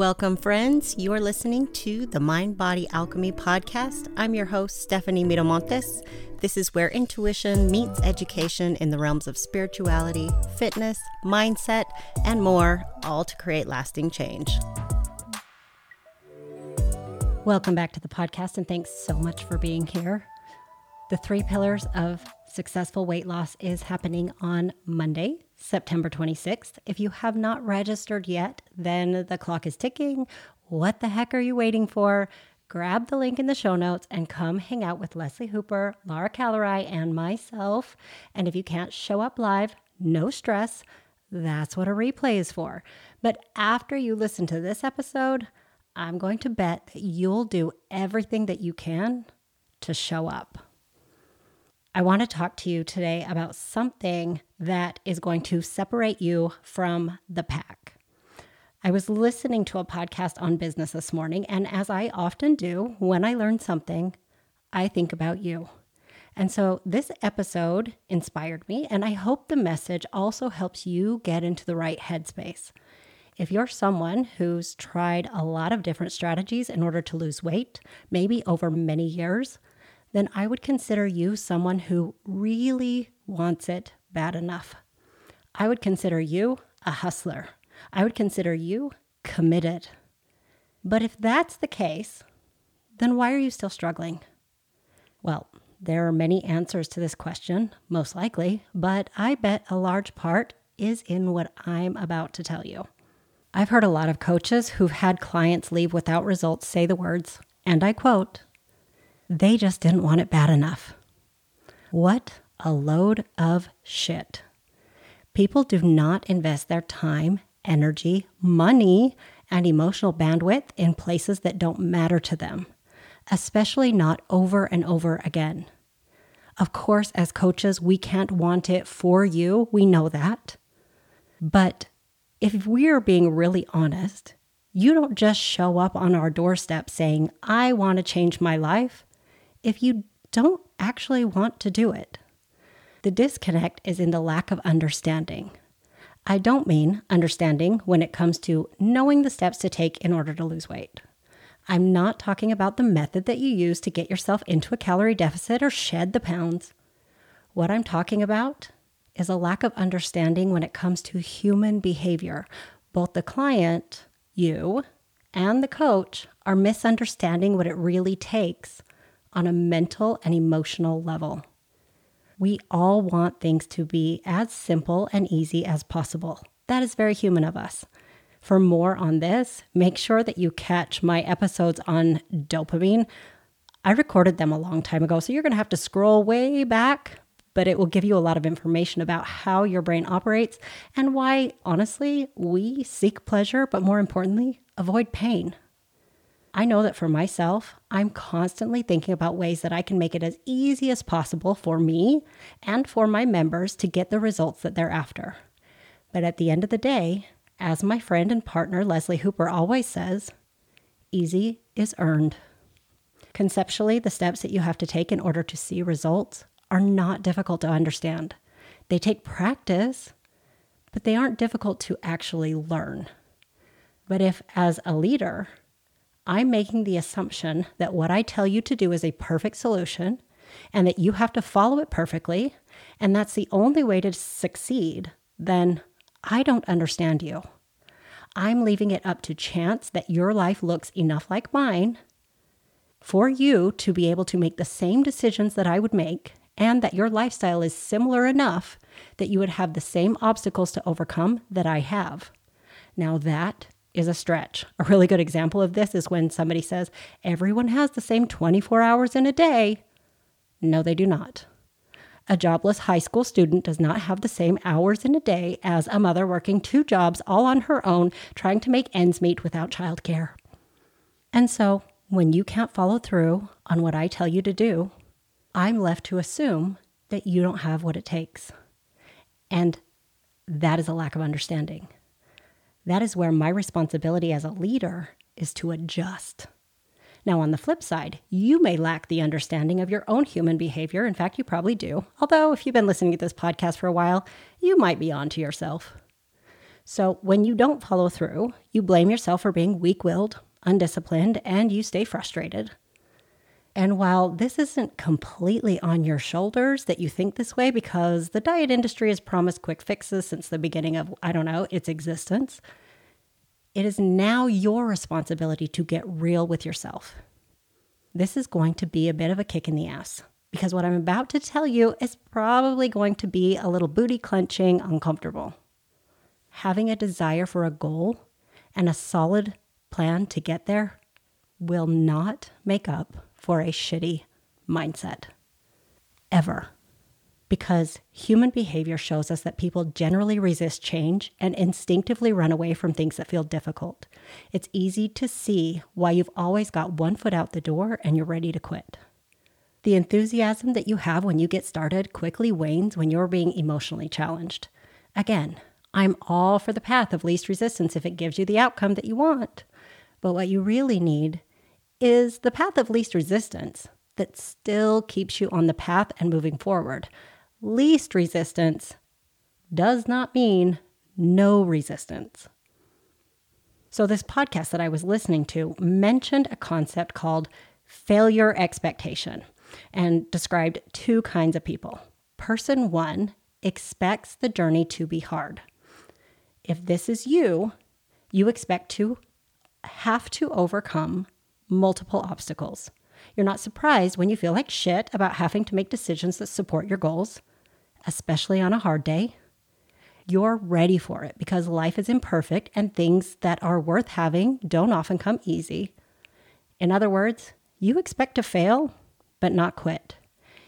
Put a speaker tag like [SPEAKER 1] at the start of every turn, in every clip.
[SPEAKER 1] Welcome, friends. You are listening to the Mind Body Alchemy podcast. I'm your host, Stephanie Miramontes. This is where intuition meets education in the realms of spirituality, fitness, mindset, and more, all to create lasting change. Welcome back to the podcast, and thanks so much for being here. The three pillars of successful weight loss is happening on Monday, September 26th. If you have not registered yet, then the clock is ticking. What the heck are you waiting for? Grab the link in the show notes and come hang out with Leslie Hooper, Laura Calerai, and myself. And if you can't show up live, no stress. That's what a replay is for. But after you listen to this episode, I'm going to bet that you'll do everything that you can to show up. I want to talk to you today about something that is going to separate you from the pack. I was listening to a podcast on business this morning, and as I often do when I learn something, I think about you. And so this episode inspired me, and I hope the message also helps you get into the right headspace. If you're someone who's tried a lot of different strategies in order to lose weight, maybe over many years, then I would consider you someone who really wants it bad enough. I would consider you a hustler. I would consider you committed. But if that's the case, then why are you still struggling? Well, there are many answers to this question, most likely, but I bet a large part is in what I'm about to tell you. I've heard a lot of coaches who've had clients leave without results say the words, and I quote, they just didn't want it bad enough. What a load of shit. People do not invest their time, energy, money, and emotional bandwidth in places that don't matter to them, especially not over and over again. Of course, as coaches, we can't want it for you. We know that. But if we're being really honest, you don't just show up on our doorstep saying, I want to change my life if you don't actually want to do it. The disconnect is in the lack of understanding. I don't mean understanding when it comes to knowing the steps to take in order to lose weight. I'm not talking about the method that you use to get yourself into a calorie deficit or shed the pounds. What I'm talking about is a lack of understanding when it comes to human behavior. Both the client, you, and the coach are misunderstanding what it really takes on a mental and emotional level. We all want things to be as simple and easy as possible. That is very human of us. For more on this, make sure that you catch my episodes on dopamine. I recorded them a long time ago, so you're going to have to scroll way back, but it will give you a lot of information about how your brain operates and why, honestly, we seek pleasure, but more importantly, avoid pain. I know that for myself, I'm constantly thinking about ways that I can make it as easy as possible for me and for my members to get the results that they're after. But at the end of the day, as my friend and partner Leslie Hooper always says, easy is earned. Conceptually, the steps that you have to take in order to see results are not difficult to understand. They take practice, but they aren't difficult to actually learn. But if, as a leader, I'm making the assumption that what I tell you to do is a perfect solution and that you have to follow it perfectly, and that's the only way to succeed, then I don't understand you. I'm leaving it up to chance that your life looks enough like mine for you to be able to make the same decisions that I would make, and that your lifestyle is similar enough that you would have the same obstacles to overcome that I have. Now, that is a stretch. A really good example of this is when somebody says, everyone has the same 24 hours in a day. No, they do not. A jobless high school student does not have the same hours in a day as a mother working two jobs all on her own, trying to make ends meet without childcare. And so, when you can't follow through on what I tell you to do, I'm left to assume that you don't have what it takes. And that is a lack of understanding. That is where my responsibility as a leader is to adjust. Now, on the flip side, you may lack the understanding of your own human behavior. In fact, you probably do. Although, if you've been listening to this podcast for a while, you might be on to yourself. So when you don't follow through, you blame yourself for being weak willed, undisciplined, and you stay frustrated. And while this isn't completely on your shoulders that you think this way because the diet industry has promised quick fixes since the beginning of, I don't know, its existence, it is now your responsibility to get real with yourself. This is going to be a bit of a kick in the ass because what I'm about to tell you is probably going to be a little booty clenching, uncomfortable. Having a desire for a goal and a solid plan to get there will not make up for a shitty mindset. Ever. Because human behavior shows us that people generally resist change and instinctively run away from things that feel difficult. It's easy to see why you've always got one foot out the door and you're ready to quit. The enthusiasm that you have when you get started quickly wanes when you're being emotionally challenged. Again, I'm all for the path of least resistance if it gives you the outcome that you want. But what you really need is the path of least resistance that still keeps you on the path and moving forward. Least resistance does not mean no resistance. So, this podcast that I was listening to mentioned a concept called failure expectation and described two kinds of people. Person one expects the journey to be hard. If this is you, you expect to have to overcome multiple obstacles. You're not surprised when you feel like shit about having to make decisions that support your goals, especially on a hard day. You're ready for it because life is imperfect and things that are worth having don't often come easy. In other words, you expect to fail but not quit.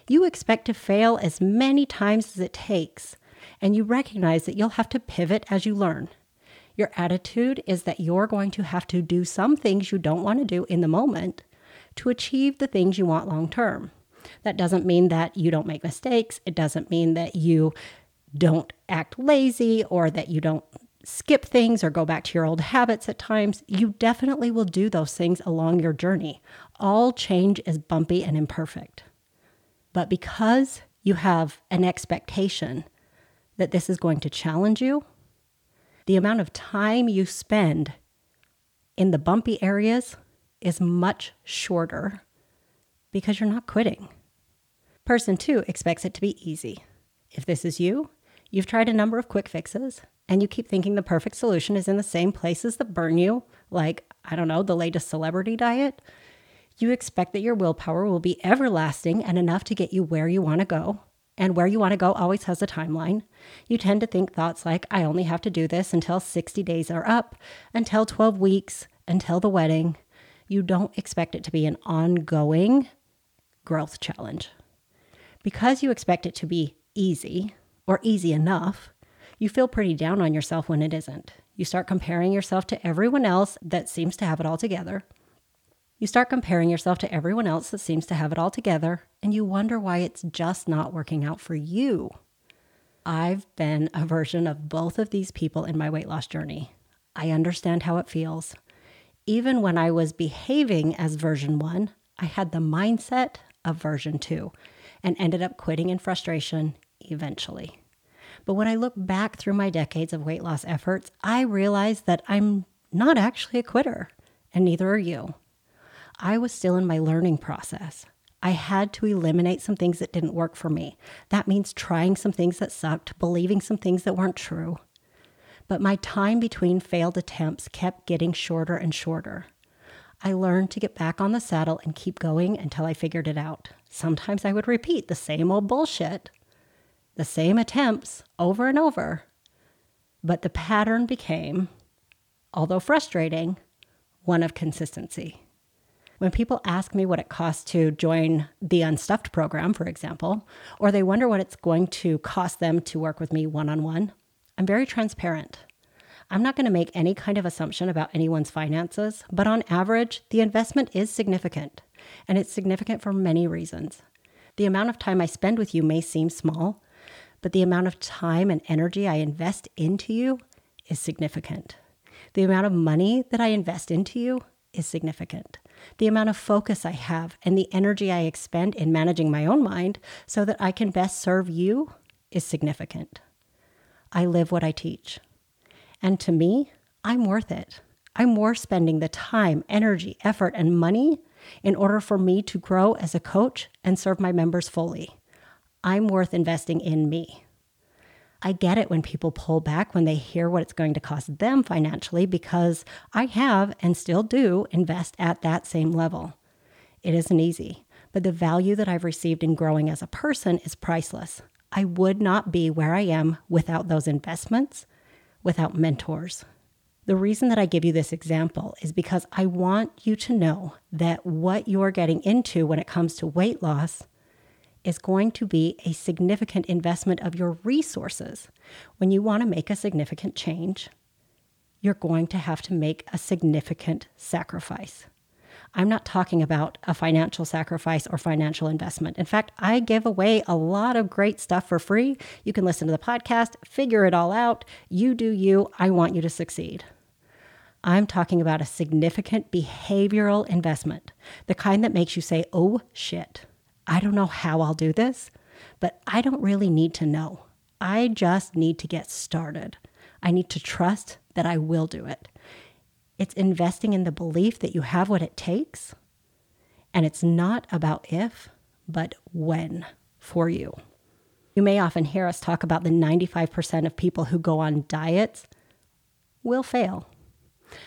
[SPEAKER 1] You expect to fail as many times as it takes, and you recognize that you'll have to pivot as you learn. Your attitude is that you're going to have to do some things you don't want to do in the moment to achieve the things you want long term. That doesn't mean that you don't make mistakes. It doesn't mean that you don't act lazy or that you don't skip things or go back to your old habits at times. You definitely will do those things along your journey. All change is bumpy and imperfect. But because you have an expectation that this is going to challenge you, the amount of time you spend in the bumpy areas is much shorter because you're not quitting. Person two expects it to be easy. If this is you, you've tried a number of quick fixes and you keep thinking the perfect solution is in the same places that burn you, like, I don't know, the latest celebrity diet, you expect that your willpower will be everlasting and enough to get you where you want to go. And where you want to go always has a timeline. You tend to think thoughts like, I only have to do this until 60 days are up, until 12 weeks, until the wedding. You don't expect it to be an ongoing growth challenge. Because you expect it to be easy or easy enough, you feel pretty down on yourself when it isn't. You start comparing yourself to everyone else that seems to have it all together. You start comparing yourself to everyone else that seems to have it all together, and you wonder why it's just not working out for you. I've been a version of both of these people in my weight loss journey. I understand how it feels. Even when I was behaving as version one, I had the mindset of version two and ended up quitting in frustration eventually. But when I look back through my decades of weight loss efforts, I realize that I'm not actually a quitter, and neither are you. I was still in my learning process. I had to eliminate some things that didn't work for me. That means trying some things that sucked, believing some things that weren't true. But my time between failed attempts kept getting shorter and shorter. I learned to get back on the saddle and keep going until I figured it out. Sometimes I would repeat the same old bullshit the same attempts over and over, but the pattern became, although frustrating, one of consistency. When people ask me what it costs to join the Unstuffed program, for example, or they wonder what it's going to cost them to work with me one on one, I'm very transparent. I'm not going to make any kind of assumption about anyone's finances, but on average, the investment is significant, and it's significant for many reasons. The amount of time I spend with you may seem small, but the amount of time and energy I invest into you is significant. The amount of money that I invest into you is significant. The amount of focus I have and the energy I expend in managing my own mind so that I can best serve you is significant. I live what I teach. And to me, I'm worth it. I'm worth spending the time, energy, effort, and money in order for me to grow as a coach and serve my members fully. I'm worth investing in me. I get it when people pull back when they hear what it's going to cost them financially because I have and still do invest at that same level. It isn't easy, but the value that I've received in growing as a person is priceless. I would not be where I am without those investments, without mentors. The reason that I give you this example is because I want you to know that what you're getting into when it comes to weight loss is going to be a significant investment of your resources. When you want to make a significant change, you're going to have to make a significant sacrifice. I'm not talking about a financial sacrifice or financial investment. In fact, I give away a lot of great stuff for free. You can listen to the podcast, figure it all out. You do you. I want you to succeed. I'm talking about a significant behavioral investment, the kind that makes you say, oh shit, I don't know how I'll do this, but I don't really need to know. I just need to get started. I need to trust that I will do it. It's investing in the belief that you have what it takes. And it's not about if, but when for you. You may often hear us talk about the 95% of people who go on diets will fail,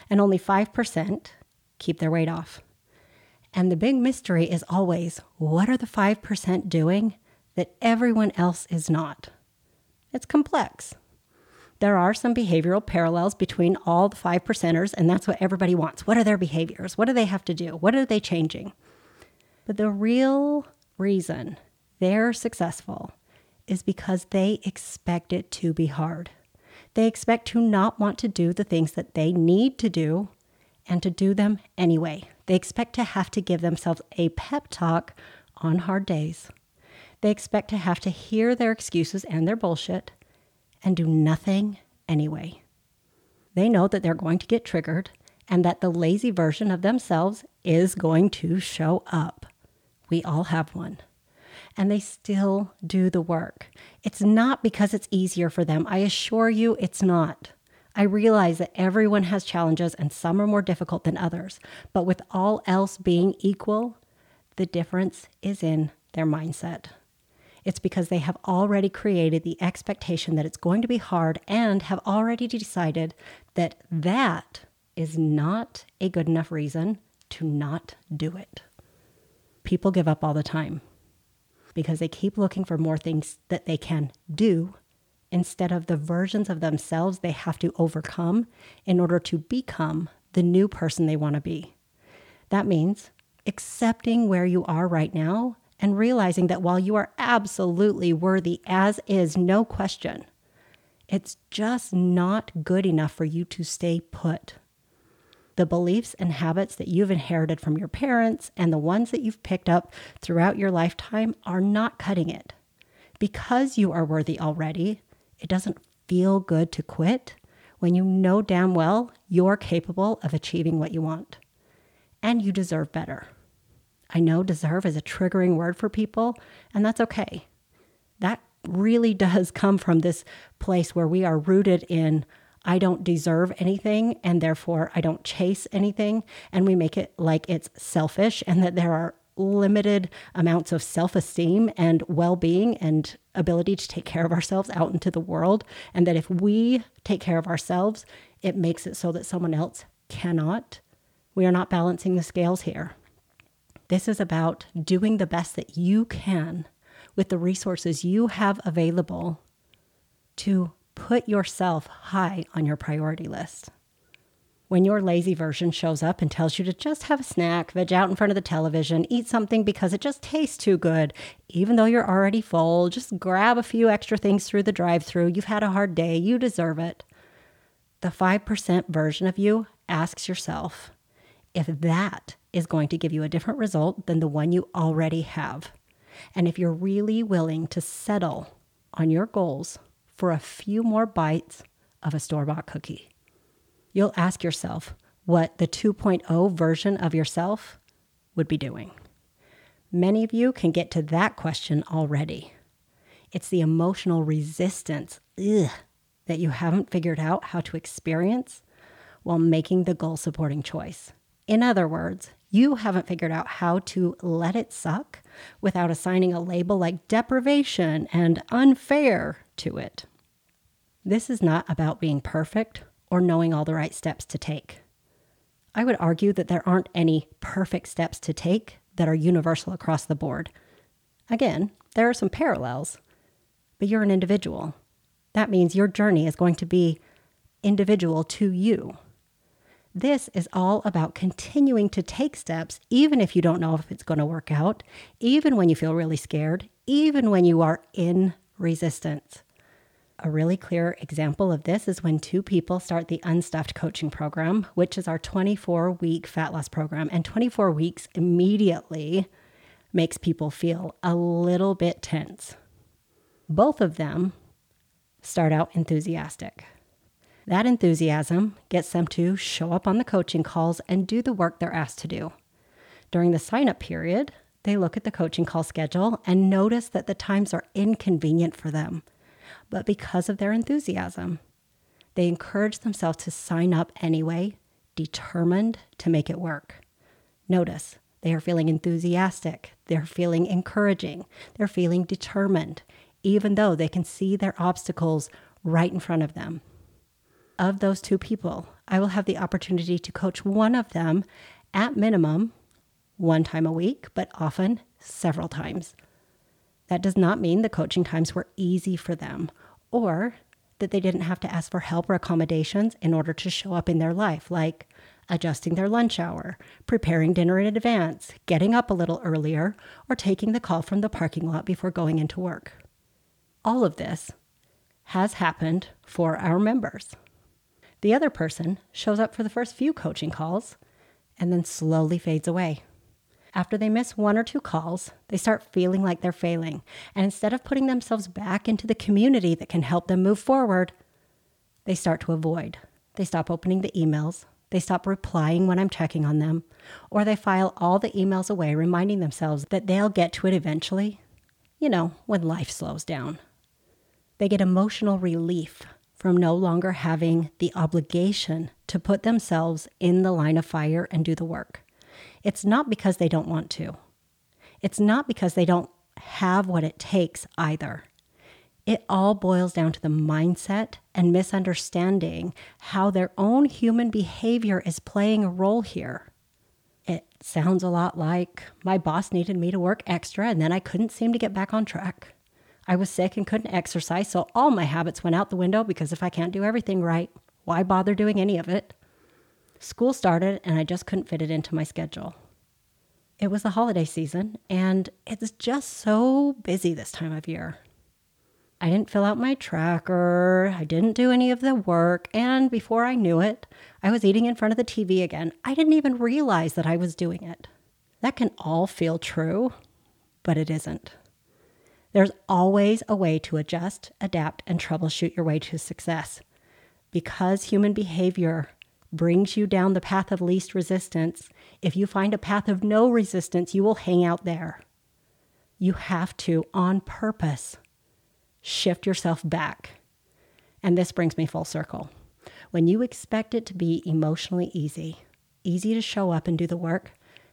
[SPEAKER 1] and only 5% keep their weight off. And the big mystery is always what are the 5% doing that everyone else is not? It's complex. There are some behavioral parallels between all the five percenters, and that's what everybody wants. What are their behaviors? What do they have to do? What are they changing? But the real reason they're successful is because they expect it to be hard. They expect to not want to do the things that they need to do and to do them anyway. They expect to have to give themselves a pep talk on hard days. They expect to have to hear their excuses and their bullshit and do nothing anyway. They know that they're going to get triggered and that the lazy version of themselves is going to show up. We all have one. And they still do the work. It's not because it's easier for them. I assure you, it's not. I realize that everyone has challenges and some are more difficult than others, but with all else being equal, the difference is in their mindset. It's because they have already created the expectation that it's going to be hard and have already decided that that is not a good enough reason to not do it. People give up all the time because they keep looking for more things that they can do instead of the versions of themselves they have to overcome in order to become the new person they want to be. That means accepting where you are right now and realizing that while you are absolutely worthy, as is, no question, it's just not good enough for you to stay put. The beliefs and habits that you've inherited from your parents and the ones that you've picked up throughout your lifetime are not cutting it. Because you are worthy already, it doesn't feel good to quit when you know damn well you're capable of achieving what you want. And you deserve better. I know deserve is a triggering word for people, and that's okay. That really does come from this place where we are rooted in I don't deserve anything, and therefore I don't chase anything. And we make it like it's selfish and that there are limited amounts of self esteem and well being and ability to take care of ourselves out into the world. And that if we take care of ourselves, it makes it so that someone else cannot. We are not balancing the scales here. This is about doing the best that you can with the resources you have available to put yourself high on your priority list. When your lazy version shows up and tells you to just have a snack, veg out in front of the television, eat something because it just tastes too good, even though you're already full, just grab a few extra things through the drive through. You've had a hard day, you deserve it. The 5% version of you asks yourself if that is going to give you a different result than the one you already have. And if you're really willing to settle on your goals for a few more bites of a store bought cookie you'll ask yourself what the 2.0 version of yourself would be doing. Many of you can get to that question already. It's the emotional resistance ugh, that you haven't figured out how to experience while making the goal supporting choice. In other words, you haven't figured out how to let it suck without assigning a label like deprivation and unfair to it. This is not about being perfect or knowing all the right steps to take. I would argue that there aren't any perfect steps to take that are universal across the board. Again, there are some parallels, but you're an individual. That means your journey is going to be individual to you. This is all about continuing to take steps, even if you don't know if it's going to work out, even when you feel really scared, even when you are in resistance. A really clear example of this is when two people start the Unstuffed Coaching Program, which is our 24 week fat loss program. And 24 weeks immediately makes people feel a little bit tense. Both of them start out enthusiastic. That enthusiasm gets them to show up on the coaching calls and do the work they're asked to do. During the sign up period, they look at the coaching call schedule and notice that the times are inconvenient for them. But because of their enthusiasm, they encourage themselves to sign up anyway, determined to make it work. Notice they are feeling enthusiastic, they're feeling encouraging, they're feeling determined, even though they can see their obstacles right in front of them of those two people, I will have the opportunity to coach one of them at minimum one time a week, but often several times. That does not mean the coaching times were easy for them or that they didn't have to ask for help or accommodations in order to show up in their life, like adjusting their lunch hour, preparing dinner in advance, getting up a little earlier, or taking the call from the parking lot before going into work. All of this has happened for our members. The other person shows up for the first few coaching calls and then slowly fades away. After they miss one or two calls, they start feeling like they're failing. And instead of putting themselves back into the community that can help them move forward, they start to avoid. They stop opening the emails. They stop replying when I'm checking on them. Or they file all the emails away, reminding themselves that they'll get to it eventually, you know, when life slows down. They get emotional relief from no longer having the obligation to put themselves in the line of fire and do the work. It's not because they don't want to, it's not because they don't have what it takes either. It all boils down to the mindset and misunderstanding how their own human behavior is playing a role here. It sounds a lot like my boss needed me to work extra and then I couldn't seem to get back on track. I was sick and couldn't exercise, so all my habits went out the window because if I can't do everything right, why bother doing any of it? School started and I just couldn't fit it into my schedule. It was the holiday season and it's just so busy this time of year. I didn't fill out my tracker, I didn't do any of the work, and before I knew it, I was eating in front of the TV again. I didn't even realize that I was doing it. That can all feel true, but it isn't. There's always a way to adjust, adapt, and troubleshoot your way to success. Because human behavior brings you down the path of least resistance, if you find a path of no resistance, you will hang out there. You have to, on purpose, shift yourself back. And this brings me full circle. When you expect it to be emotionally easy, easy to show up and do the work,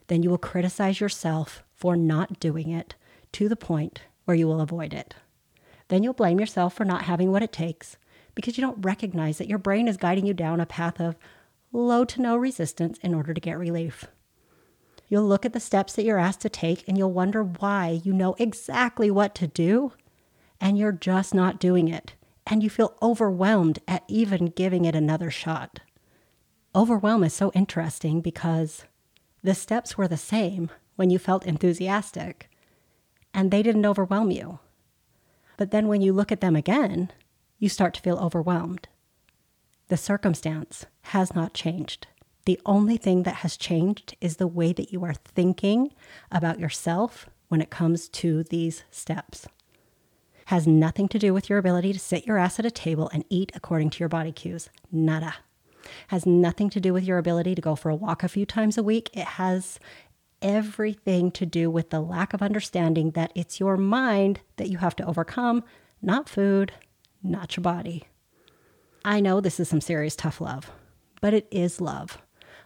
[SPEAKER 1] then you will criticize yourself for not doing it to the point where you will avoid it. Then you'll blame yourself for not having what it takes because you don't recognize that your brain is guiding you down a path of low to no resistance in order to get relief. You'll look at the steps that you're asked to take and you'll wonder why you know exactly what to do and you're just not doing it. And you feel overwhelmed at even giving it another shot. Overwhelm is so interesting because the steps were the same when you felt enthusiastic and they didn't overwhelm you. But then when you look at them again, you start to feel overwhelmed. The circumstance has not changed. The only thing that has changed is the way that you are thinking about yourself when it comes to these steps. Has nothing to do with your ability to sit your ass at a table and eat according to your body cues. Nada. Has nothing to do with your ability to go for a walk a few times a week. It has everything to do with the lack of understanding that it's your mind that you have to overcome, not food, not your body. I know this is some serious tough love, but it is love.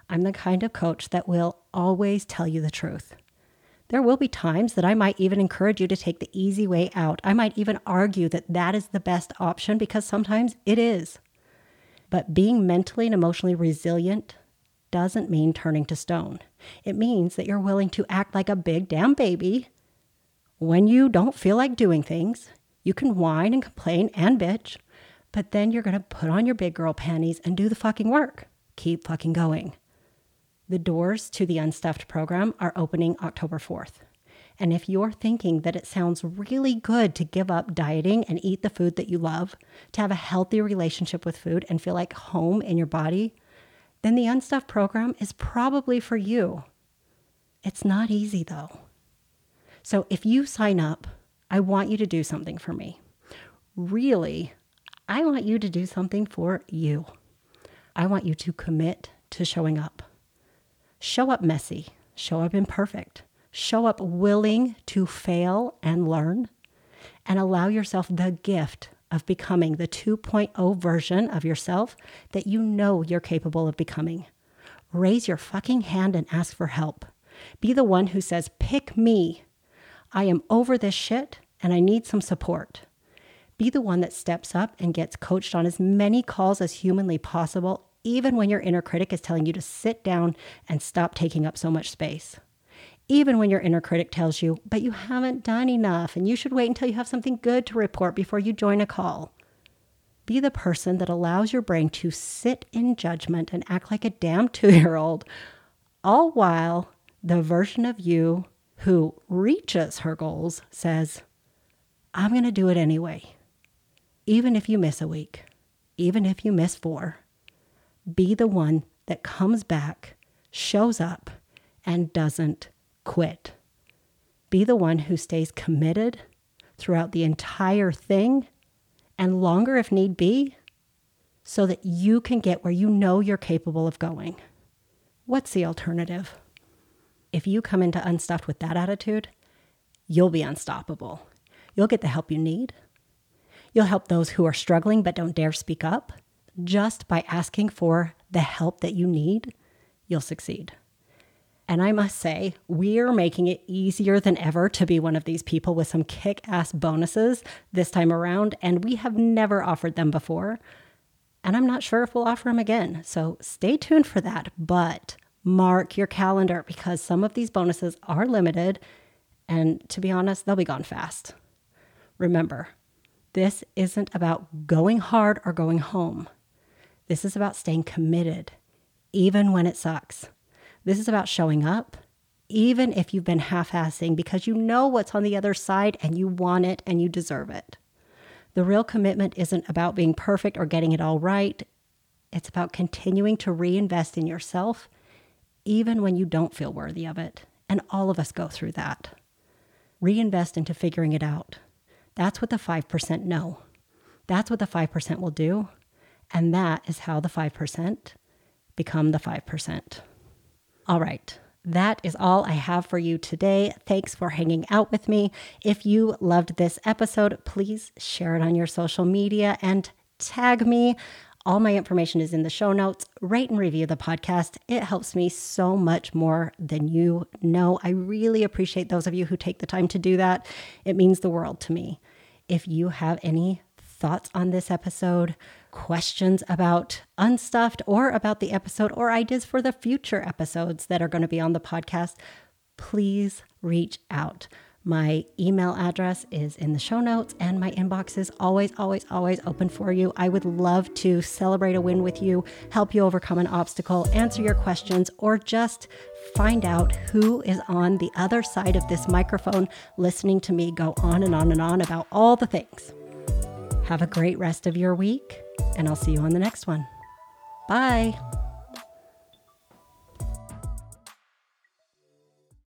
[SPEAKER 1] I'm the kind of coach that will always tell you the truth. There will be times that I might even encourage you to take the easy way out. I might even argue that that is the best option because sometimes it is. But being mentally and emotionally resilient doesn't mean turning to stone. It means that you're willing to act like a big damn baby when you don't feel like doing things. You can whine and complain and bitch, but then you're going to put on your big girl panties and do the fucking work. Keep fucking going. The doors to the Unstuffed program are opening October 4th. And if you're thinking that it sounds really good to give up dieting and eat the food that you love, to have a healthy relationship with food and feel like home in your body, then the Unstuffed program is probably for you. It's not easy though. So if you sign up, I want you to do something for me. Really, I want you to do something for you. I want you to commit to showing up. Show up messy, show up imperfect, show up willing to fail and learn, and allow yourself the gift of becoming the 2.0 version of yourself that you know you're capable of becoming. Raise your fucking hand and ask for help. Be the one who says, Pick me. I am over this shit and I need some support. Be the one that steps up and gets coached on as many calls as humanly possible, even when your inner critic is telling you to sit down and stop taking up so much space. Even when your inner critic tells you, but you haven't done enough and you should wait until you have something good to report before you join a call. Be the person that allows your brain to sit in judgment and act like a damn two year old, all while the version of you who reaches her goals says, I'm going to do it anyway even if you miss a week, even if you miss four, be the one that comes back, shows up, and doesn't quit. Be the one who stays committed throughout the entire thing and longer if need be, so that you can get where you know you're capable of going. What's the alternative? If you come into Unstuffed with that attitude, you'll be unstoppable. You'll get the help you need You'll help those who are struggling but don't dare speak up. Just by asking for the help that you need, you'll succeed. And I must say, we're making it easier than ever to be one of these people with some kick ass bonuses this time around, and we have never offered them before. And I'm not sure if we'll offer them again. So stay tuned for that. But mark your calendar because some of these bonuses are limited. And to be honest, they'll be gone fast. Remember, this isn't about going hard or going home. This is about staying committed, even when it sucks. This is about showing up, even if you've been half assing, because you know what's on the other side and you want it and you deserve it. The real commitment isn't about being perfect or getting it all right. It's about continuing to reinvest in yourself, even when you don't feel worthy of it. And all of us go through that. Reinvest into figuring it out. That's what the 5% know. That's what the 5% will do. And that is how the 5% become the 5%. All right. That is all I have for you today. Thanks for hanging out with me. If you loved this episode, please share it on your social media and tag me. All my information is in the show notes. Rate and review the podcast. It helps me so much more than you know. I really appreciate those of you who take the time to do that. It means the world to me. If you have any thoughts on this episode, questions about Unstuffed or about the episode, or ideas for the future episodes that are going to be on the podcast, please reach out. My email address is in the show notes, and my inbox is always, always, always open for you. I would love to celebrate a win with you, help you overcome an obstacle, answer your questions, or just find out who is on the other side of this microphone listening to me go on and on and on about all the things. Have a great rest of your week, and I'll see you on the next one. Bye.